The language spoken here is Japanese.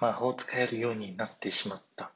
魔法使えるようになってしまった。